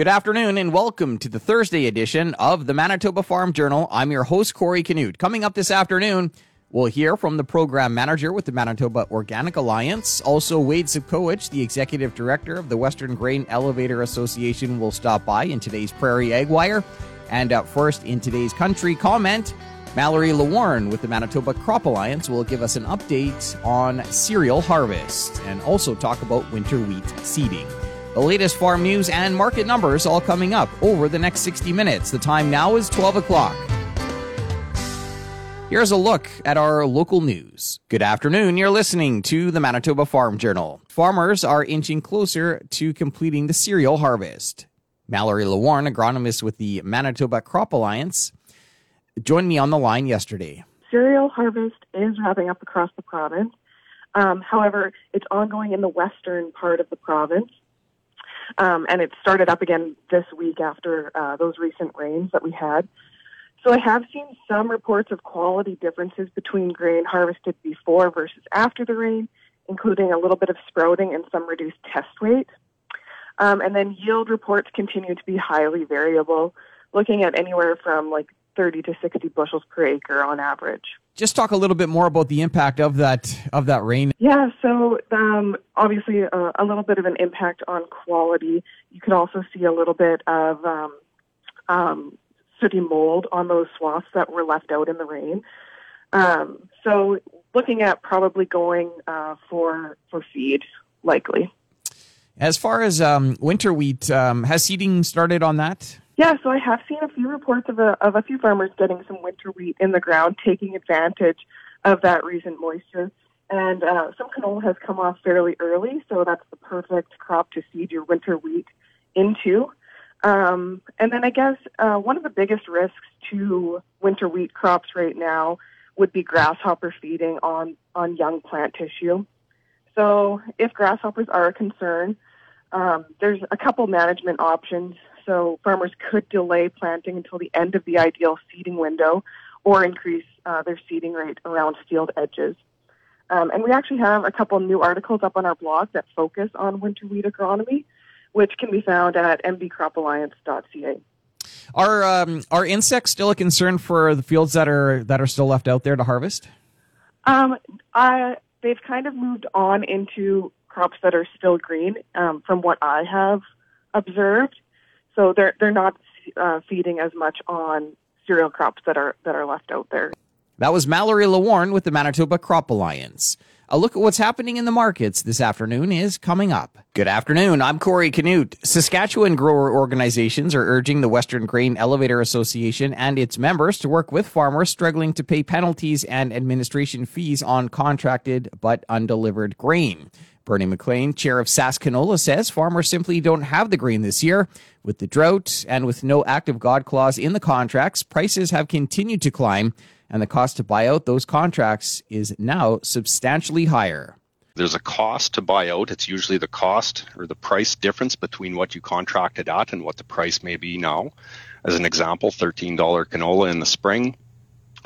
Good afternoon and welcome to the Thursday edition of the Manitoba Farm Journal. I'm your host, Corey Canute. Coming up this afternoon, we'll hear from the program manager with the Manitoba Organic Alliance. Also, Wade Sobkowich, the executive director of the Western Grain Elevator Association, will stop by in today's Prairie Ag Wire. And up first in today's country comment, Mallory Lewarn with the Manitoba Crop Alliance will give us an update on cereal harvest and also talk about winter wheat seeding. The latest farm news and market numbers all coming up over the next 60 minutes. The time now is 12 o'clock. Here's a look at our local news. Good afternoon. You're listening to the Manitoba Farm Journal. Farmers are inching closer to completing the cereal harvest. Mallory Lewarn, agronomist with the Manitoba Crop Alliance, joined me on the line yesterday. Cereal harvest is wrapping up across the province. Um, however, it's ongoing in the western part of the province. Um, and it started up again this week after uh, those recent rains that we had. So I have seen some reports of quality differences between grain harvested before versus after the rain, including a little bit of sprouting and some reduced test weight. Um, and then yield reports continue to be highly variable, looking at anywhere from like 30 to 60 bushels per acre on average. Just talk a little bit more about the impact of that of that rain. Yeah, so um, obviously uh, a little bit of an impact on quality. You can also see a little bit of um, um, sooty mold on those swaths that were left out in the rain. Um, so looking at probably going uh, for for feed likely. As far as um, winter wheat, um, has seeding started on that? Yeah, so I have seen a few reports of a, of a few farmers getting some winter wheat in the ground, taking advantage of that recent moisture. And uh, some canola has come off fairly early, so that's the perfect crop to seed your winter wheat into. Um, and then I guess uh, one of the biggest risks to winter wheat crops right now would be grasshopper feeding on, on young plant tissue. So if grasshoppers are a concern, um, there's a couple management options so farmers could delay planting until the end of the ideal seeding window or increase uh, their seeding rate around field edges. Um, and we actually have a couple new articles up on our blog that focus on winter wheat agronomy, which can be found at mbcropalliance.ca. Are um, are insects still a concern for the fields that are that are still left out there to harvest? Um, I, they've kind of moved on into crops that are still green, um, from what I have observed. So they're they're not uh, feeding as much on cereal crops that are that are left out there. That was Mallory Lewarn with the Manitoba Crop Alliance. A look at what's happening in the markets this afternoon is coming up. Good afternoon. I'm Corey Canute. Saskatchewan grower organizations are urging the Western Grain Elevator Association and its members to work with farmers struggling to pay penalties and administration fees on contracted but undelivered grain. Bernie McLean, chair of SaskCanola, says farmers simply don't have the grain this year. With the drought and with no active God clause in the contracts, prices have continued to climb, and the cost to buy out those contracts is now substantially higher. There's a cost to buy out. It's usually the cost or the price difference between what you contracted at and what the price may be now. As an example, $13 canola in the spring,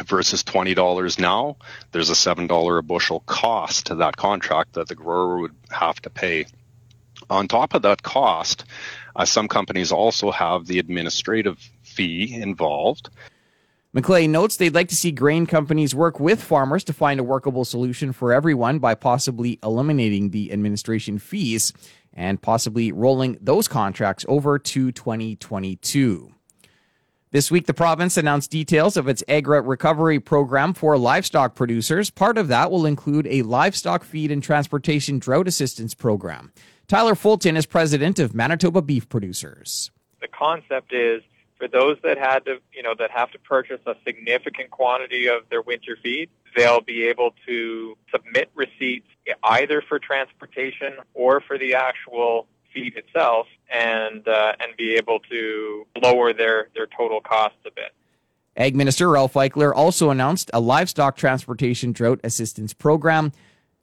versus $20 now, there's a $7 a bushel cost to that contract that the grower would have to pay. On top of that cost, uh, some companies also have the administrative fee involved. McLean notes they'd like to see grain companies work with farmers to find a workable solution for everyone by possibly eliminating the administration fees and possibly rolling those contracts over to 2022. This week, the province announced details of its Agri recovery program for livestock producers. Part of that will include a livestock feed and transportation drought assistance program. Tyler Fulton is president of Manitoba Beef Producers. The concept is for those that had to, you know, that have to purchase a significant quantity of their winter feed, they'll be able to submit receipts either for transportation or for the actual feed itself and uh, and be able to lower their their total costs a bit. Ag Minister Ralph Eichler also announced a livestock transportation drought assistance program.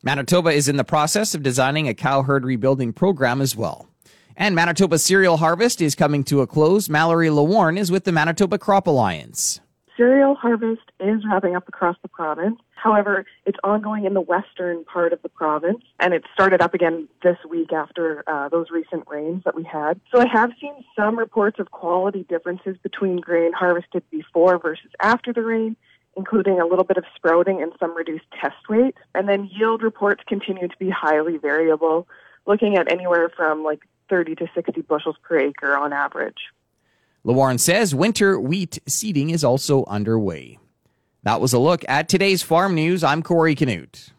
Manitoba is in the process of designing a cow herd rebuilding program as well. And Manitoba cereal harvest is coming to a close. Mallory Lewarn is with the Manitoba Crop Alliance cereal harvest is wrapping up across the province. However, it's ongoing in the western part of the province, and it started up again this week after uh, those recent rains that we had. So I have seen some reports of quality differences between grain harvested before versus after the rain, including a little bit of sprouting and some reduced test weight. And then yield reports continue to be highly variable, looking at anywhere from like 30 to 60 bushels per acre on average. LeWarn says winter wheat seeding is also underway. That was a look at today's farm news. I'm Corey Canute.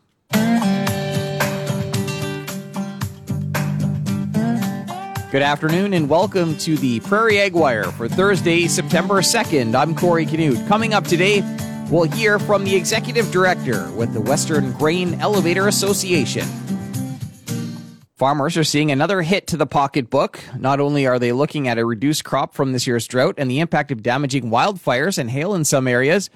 Good afternoon and welcome to the Prairie Ag Wire for Thursday, September 2nd. I'm Corey Canute. Coming up today, we'll hear from the Executive Director with the Western Grain Elevator Association. Farmers are seeing another hit to the pocketbook. Not only are they looking at a reduced crop from this year's drought and the impact of damaging wildfires and hail in some areas,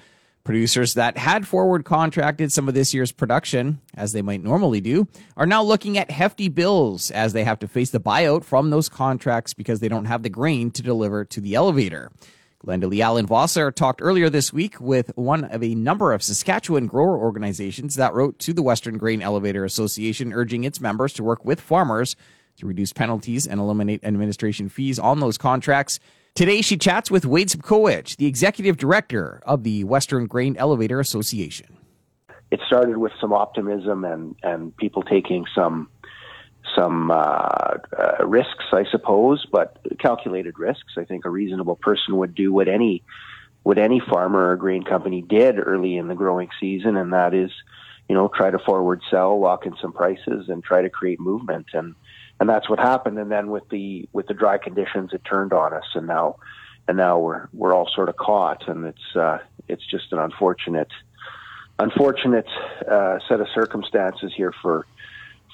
producers that had forward contracted some of this year's production, as they might normally do, are now looking at hefty bills as they have to face the buyout from those contracts because they don't have the grain to deliver to the elevator. Glenda Allen Vossler talked earlier this week with one of a number of Saskatchewan grower organizations that wrote to the Western Grain Elevator Association urging its members to work with farmers to reduce penalties and eliminate administration fees on those contracts. Today, she chats with Wade Sobkowich, the executive director of the Western Grain Elevator Association. It started with some optimism and, and people taking some some uh, uh, risks, I suppose, but calculated risks. I think a reasonable person would do what any what any farmer or grain company did early in the growing season, and that is, you know, try to forward sell, lock in some prices, and try to create movement. And and that's what happened. And then with the with the dry conditions, it turned on us, and now and now we're we're all sort of caught, and it's uh, it's just an unfortunate unfortunate uh, set of circumstances here for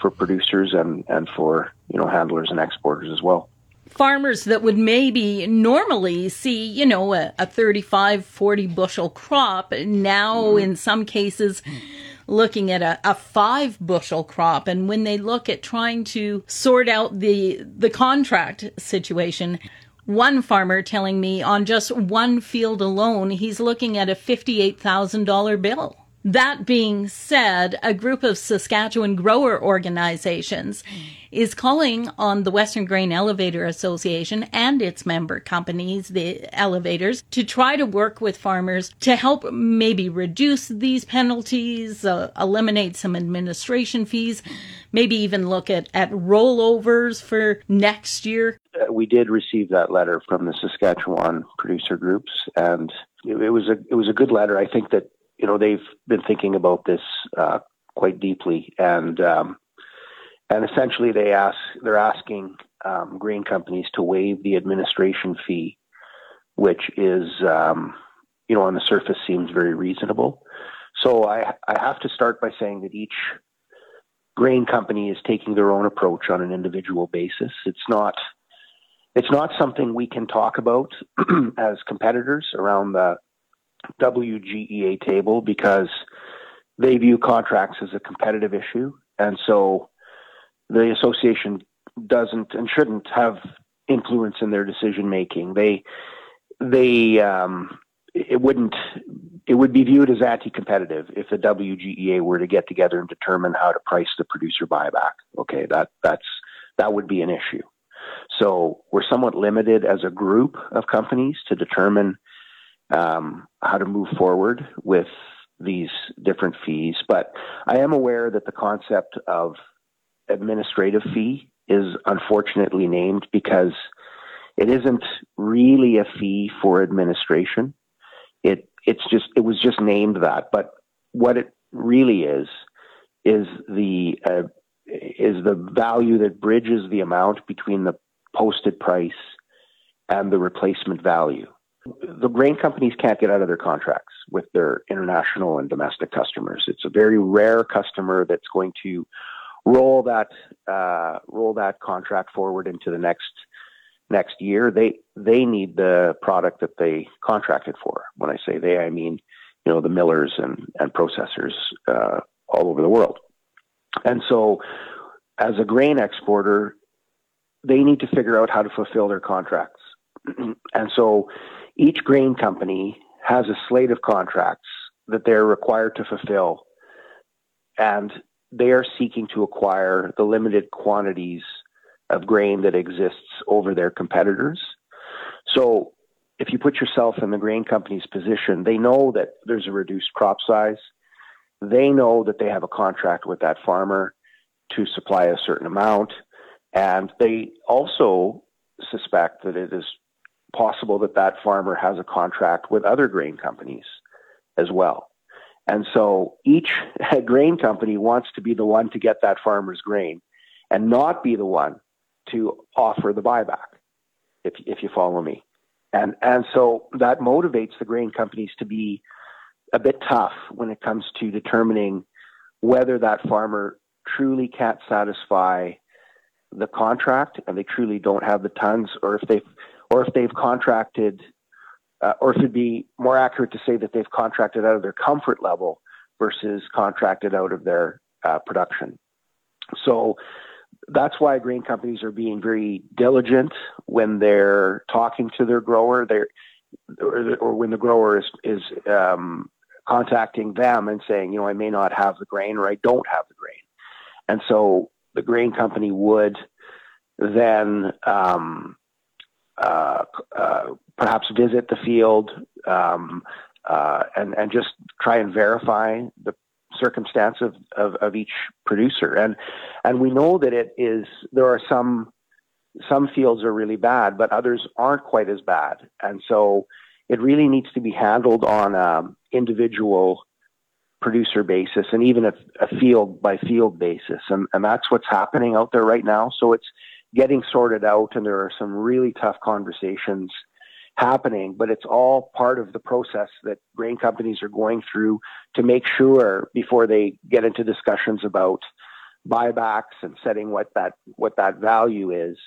for producers and, and for you know handlers and exporters as well farmers that would maybe normally see, you know, a, a 35, 40 bushel crop, now mm-hmm. in some cases looking at a, a five bushel crop. And when they look at trying to sort out the, the contract situation, one farmer telling me on just one field alone, he's looking at a $58,000 bill. That being said, a group of Saskatchewan grower organizations is calling on the Western Grain Elevator Association and its member companies, the elevators, to try to work with farmers to help maybe reduce these penalties, uh, eliminate some administration fees, maybe even look at, at rollovers for next year. Uh, we did receive that letter from the Saskatchewan producer groups, and it, it was a it was a good letter. I think that you know they've been thinking about this uh, quite deeply, and um, and essentially they ask they're asking um, grain companies to waive the administration fee, which is um, you know on the surface seems very reasonable. So I I have to start by saying that each grain company is taking their own approach on an individual basis. It's not it's not something we can talk about as competitors around the WGEA table because they view contracts as a competitive issue. And so the association doesn't and shouldn't have influence in their decision making. They, they, um, it wouldn't, it would be viewed as anti-competitive if the WGEA were to get together and determine how to price the producer buyback. Okay, that that's that would be an issue. So we're somewhat limited as a group of companies to determine um, how to move forward with these different fees. But I am aware that the concept of administrative fee is unfortunately named because it isn't really a fee for administration. It it's just it was just named that, but what it really is is the uh, is the value that bridges the amount between the posted price and the replacement value the grain companies can't get out of their contracts with their international and domestic customers. It's a very rare customer that's going to roll that uh, roll that contract forward into the next next year. They they need the product that they contracted for. When I say they, I mean you know the millers and and processors uh, all over the world. And so, as a grain exporter, they need to figure out how to fulfill their contracts. and so each grain company has a slate of contracts that they're required to fulfill, and they are seeking to acquire the limited quantities of grain that exists over their competitors. So, if you put yourself in the grain company's position, they know that there's a reduced crop size. They know that they have a contract with that farmer to supply a certain amount. And they also suspect that it is possible that that farmer has a contract with other grain companies as well. And so each grain company wants to be the one to get that farmer's grain and not be the one to offer the buyback, if, if you follow me. And, and so that motivates the grain companies to be a bit tough when it comes to determining whether that farmer truly can't satisfy the contract and they truly don't have the tons, or if they've or if they've contracted, uh, or if it'd be more accurate to say that they've contracted out of their comfort level versus contracted out of their uh, production. So that's why grain companies are being very diligent when they're talking to their grower. They're or, or when the grower is is um, contacting them and saying, you know, I may not have the grain or I don't have the grain. And so the grain company would then um, uh, uh, perhaps visit the field um, uh, and, and just try and verify the circumstance of, of, of, each producer. And, and we know that it is, there are some, some fields are really bad, but others aren't quite as bad. And so it really needs to be handled on an individual producer basis and even a, a field by field basis. And, and that's what's happening out there right now. So it's getting sorted out, and there are some really tough conversations happening, but it's all part of the process that grain companies are going through to make sure before they get into discussions about buybacks and setting what that what that value is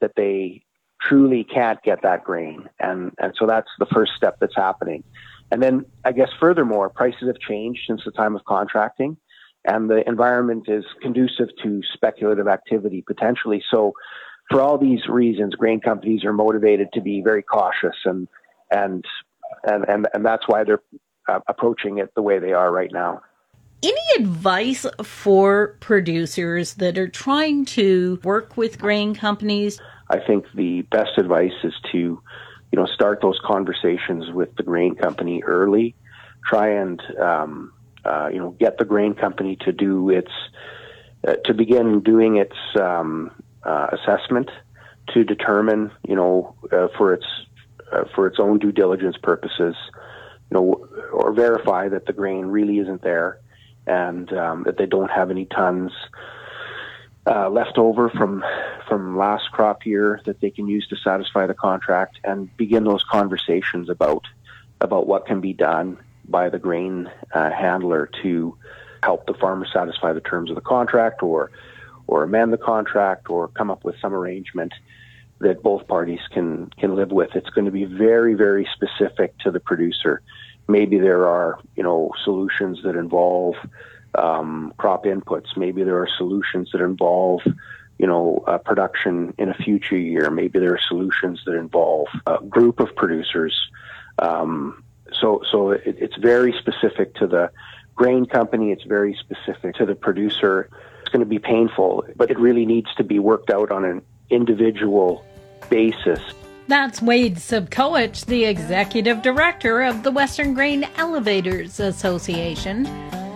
that they truly can't get that grain. And and so that's the first step that's happening. And then I guess furthermore, prices have changed since the time of contracting, and the environment is conducive to speculative activity potentially. So, for all these reasons, grain companies are motivated to be very cautious, and and and and, and that's why they're uh, approaching it the way they are right now. Any advice for producers that are trying to work with grain companies? I think the best advice is to you know, start those conversations with the grain company early. Try and um, uh, you know get the grain company to do its uh, to begin doing its um, uh, assessment to determine you know uh, for its uh, for its own due diligence purposes, you know, or verify that the grain really isn't there and um, that they don't have any tons uh, left over from from last crop year that they can use to satisfy the contract and begin those conversations about about what can be done by the grain uh, handler to help the farmer satisfy the terms of the contract or or amend the contract or come up with some arrangement that both parties can can live with. It's going to be very very specific to the producer. Maybe there are you know solutions that involve um, crop inputs. Maybe there are solutions that involve, you know, uh, production in a future year. Maybe there are solutions that involve a group of producers. Um, so, so it, it's very specific to the grain company. It's very specific to the producer. It's going to be painful, but it really needs to be worked out on an individual basis. That's Wade Sobkowich, the executive director of the Western Grain Elevators Association.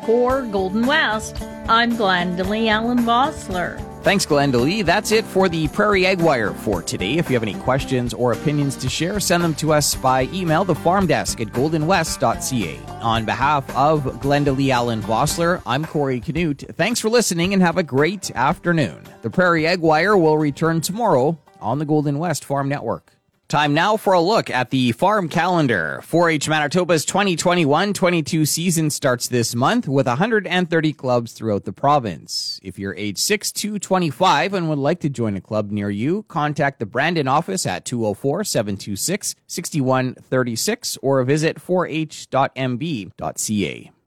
For Golden West, I'm Glendalee Allen Vossler. Thanks, Glendalee. That's it for the Prairie Ag Wire for today. If you have any questions or opinions to share, send them to us by email, the farm desk at goldenwest.ca. On behalf of Glenda Lee Allen Vossler, I'm Corey Canute. Thanks for listening and have a great afternoon. The Prairie Ag Wire will return tomorrow on the Golden West Farm Network. Time now for a look at the farm calendar. 4-H Manitoba's 2021-22 season starts this month with 130 clubs throughout the province. If you're age 6 to 25 and would like to join a club near you, contact the Brandon office at 204-726-6136 or visit 4h.mb.ca.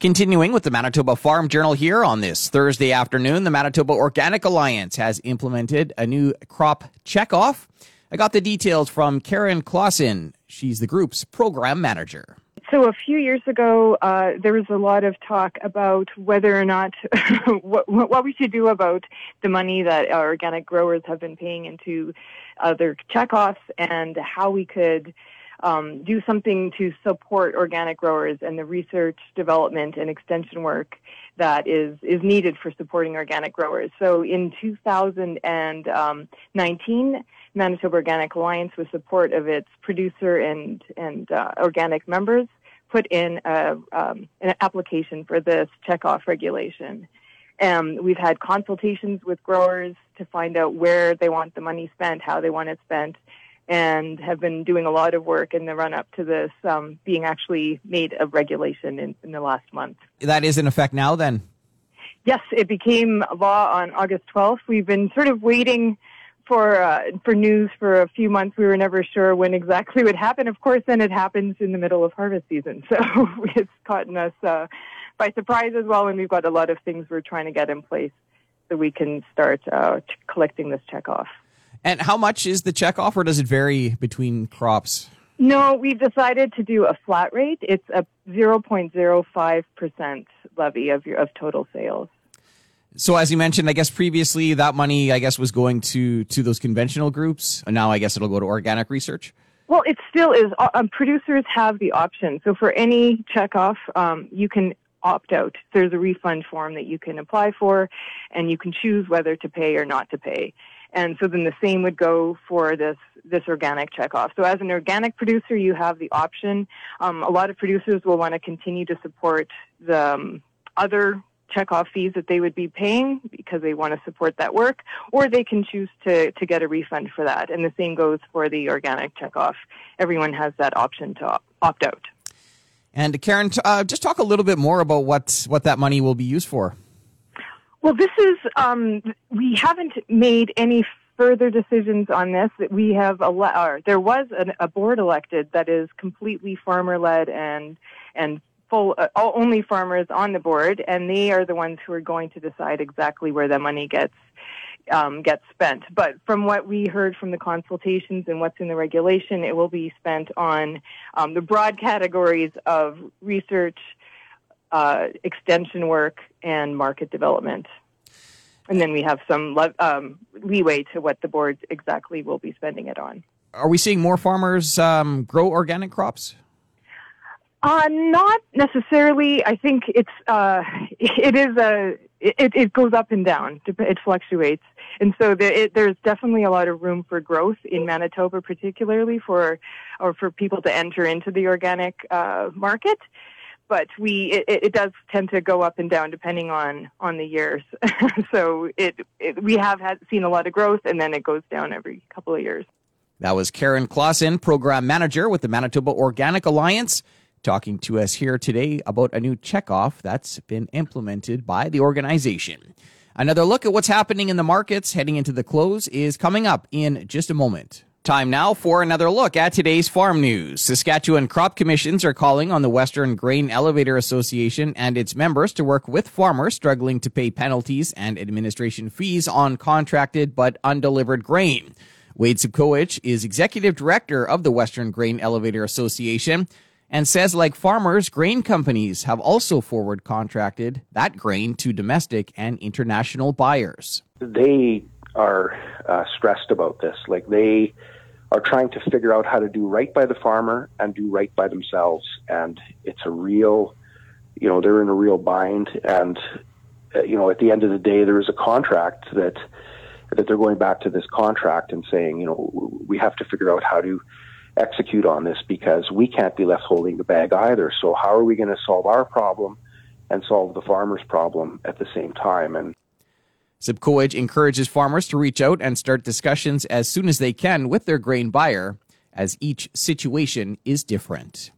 Continuing with the Manitoba Farm Journal here on this Thursday afternoon, the Manitoba Organic Alliance has implemented a new crop checkoff I got the details from Karen Clausen. She's the group's program manager. So a few years ago, uh, there was a lot of talk about whether or not what, what, we should do about the money that organic growers have been paying into other checkoffs and how we could um, do something to support organic growers and the research, development, and extension work that is is needed for supporting organic growers. So in 2019, Manitoba Organic Alliance, with support of its producer and and uh, organic members, put in a, um, an application for this checkoff regulation. Um, we've had consultations with growers to find out where they want the money spent, how they want it spent, and have been doing a lot of work in the run up to this um, being actually made a regulation in, in the last month. That is in effect now, then? Yes, it became law on August 12th. We've been sort of waiting for uh, for news for a few months. We were never sure when exactly would happen. Of course, then it happens in the middle of harvest season, so it's caught us uh, by surprise as well. And we've got a lot of things we're trying to get in place so we can start uh, collecting this check off. And how much is the check off, or does it vary between crops? No, we've decided to do a flat rate. It's a 0.05% levy of your of total sales. So as you mentioned, I guess previously that money, I guess, was going to to those conventional groups, and now I guess it'll go to organic research. Well, it still is. Uh, um, producers have the option. So for any checkoff, um, you can opt out. There's a refund form that you can apply for, and you can choose whether to pay or not to pay. And so then the same would go for this this organic checkoff. So as an organic producer, you have the option. Um, a lot of producers will want to continue to support the um, other checkoff fees that they would be paying because they want to support that work, or they can choose to, to get a refund for that. And the same goes for the organic checkoff. Everyone has that option to opt out. And Karen, uh, just talk a little bit more about what, what that money will be used for. Well, this is, um, we haven't made any further decisions on this. We have, ele- there was an, a board elected that is completely farmer led and, and full uh, only farmers on the board, and they are the ones who are going to decide exactly where the money gets um, gets spent. But from what we heard from the consultations and what's in the regulation, it will be spent on um, the broad categories of research, uh, extension work, and market development. And then we have some um, leeway to what the board exactly will be spending it on. Are we seeing more farmers um, grow organic crops? Uh, not necessarily. I think it's uh, it is a it, it goes up and down. It fluctuates, and so there, it, there's definitely a lot of room for growth in Manitoba, particularly for or for people to enter into the organic uh, market. But we it, it does tend to go up and down depending on on the years. so it, it we have had seen a lot of growth, and then it goes down every couple of years. That was Karen Clausen, program manager with the Manitoba Organic Alliance talking to us here today about a new checkoff that's been implemented by the organization. Another look at what's happening in the markets heading into the close is coming up in just a moment. Time now for another look at today's farm news. Saskatchewan crop commissions are calling on the Western Grain Elevator Association and its members to work with farmers struggling to pay penalties and administration fees on contracted but undelivered grain. Wade Sobkowich is executive director of the Western Grain Elevator Association and says, like farmers, grain companies have also forward contracted that grain to domestic and international buyers. They are uh, stressed about this. Like they are trying to figure out how to do right by the farmer and do right by themselves. And it's a real, you know, they're in a real bind. And, uh, you know, at the end of the day, there is a contract that, that they're going back to this contract and saying, you know, we have to figure out how to execute on this because we can't be left holding the bag either. So how are we going to solve our problem and solve the farmer's problem at the same time? And Sobkowich encourages farmers to reach out and start discussions as soon as they can with their grain buyer, as each situation is different.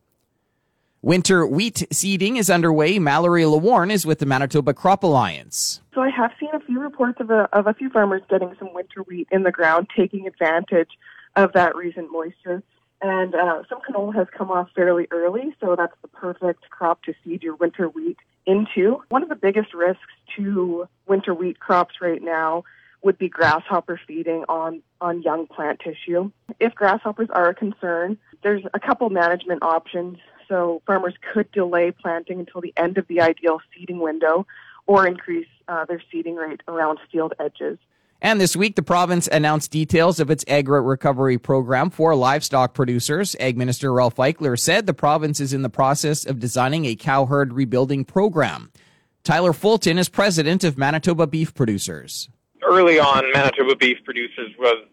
Winter wheat seeding is underway. Mallory Lewarn is with the Manitoba Crop Alliance. So I have seen a few reports of a, of a few farmers getting some winter wheat in the ground, taking advantage of that recent moisture. And uh, some canola has come off fairly early, so that's the perfect crop to seed your winter wheat into. One of the biggest risks to winter wheat crops right now would be grasshopper feeding on, on young plant tissue. If grasshoppers are a concern, there's a couple management options. so farmers could delay planting until the end of the ideal seeding window or increase uh, their seeding rate around field edges. And this week, the province announced details of its agri recovery program for livestock producers. Ag Minister Ralph Eichler said the province is in the process of designing a cow herd rebuilding program. Tyler Fulton is president of Manitoba Beef Producers. Early on, Manitoba Beef Producers was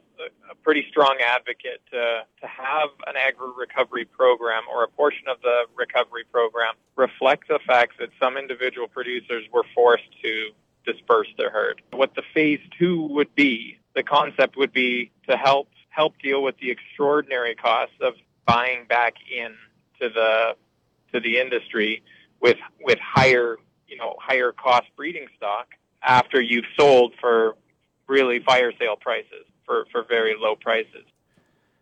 a pretty strong advocate to, to have an agri recovery program or a portion of the recovery program reflect the fact that some individual producers were forced to disperse their herd. What the phase two would be, the concept would be to help help deal with the extraordinary costs of buying back in to the to the industry with with higher you know higher cost breeding stock after you've sold for really fire sale prices for, for very low prices.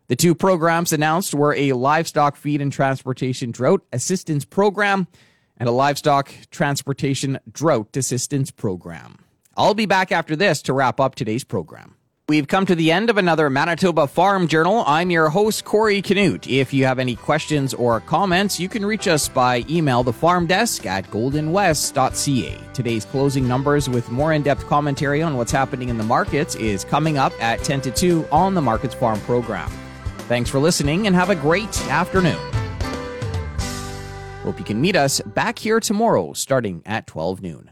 The two programs announced were a livestock feed and transportation drought assistance program and a livestock transportation drought assistance program. I'll be back after this to wrap up today's program. We've come to the end of another Manitoba Farm Journal. I'm your host, Corey Canute. If you have any questions or comments, you can reach us by email the farm desk at goldenwest.ca. Today's closing numbers with more in depth commentary on what's happening in the markets is coming up at 10 to 2 on the Markets Farm program. Thanks for listening and have a great afternoon. Hope you can meet us back here tomorrow starting at 12 noon.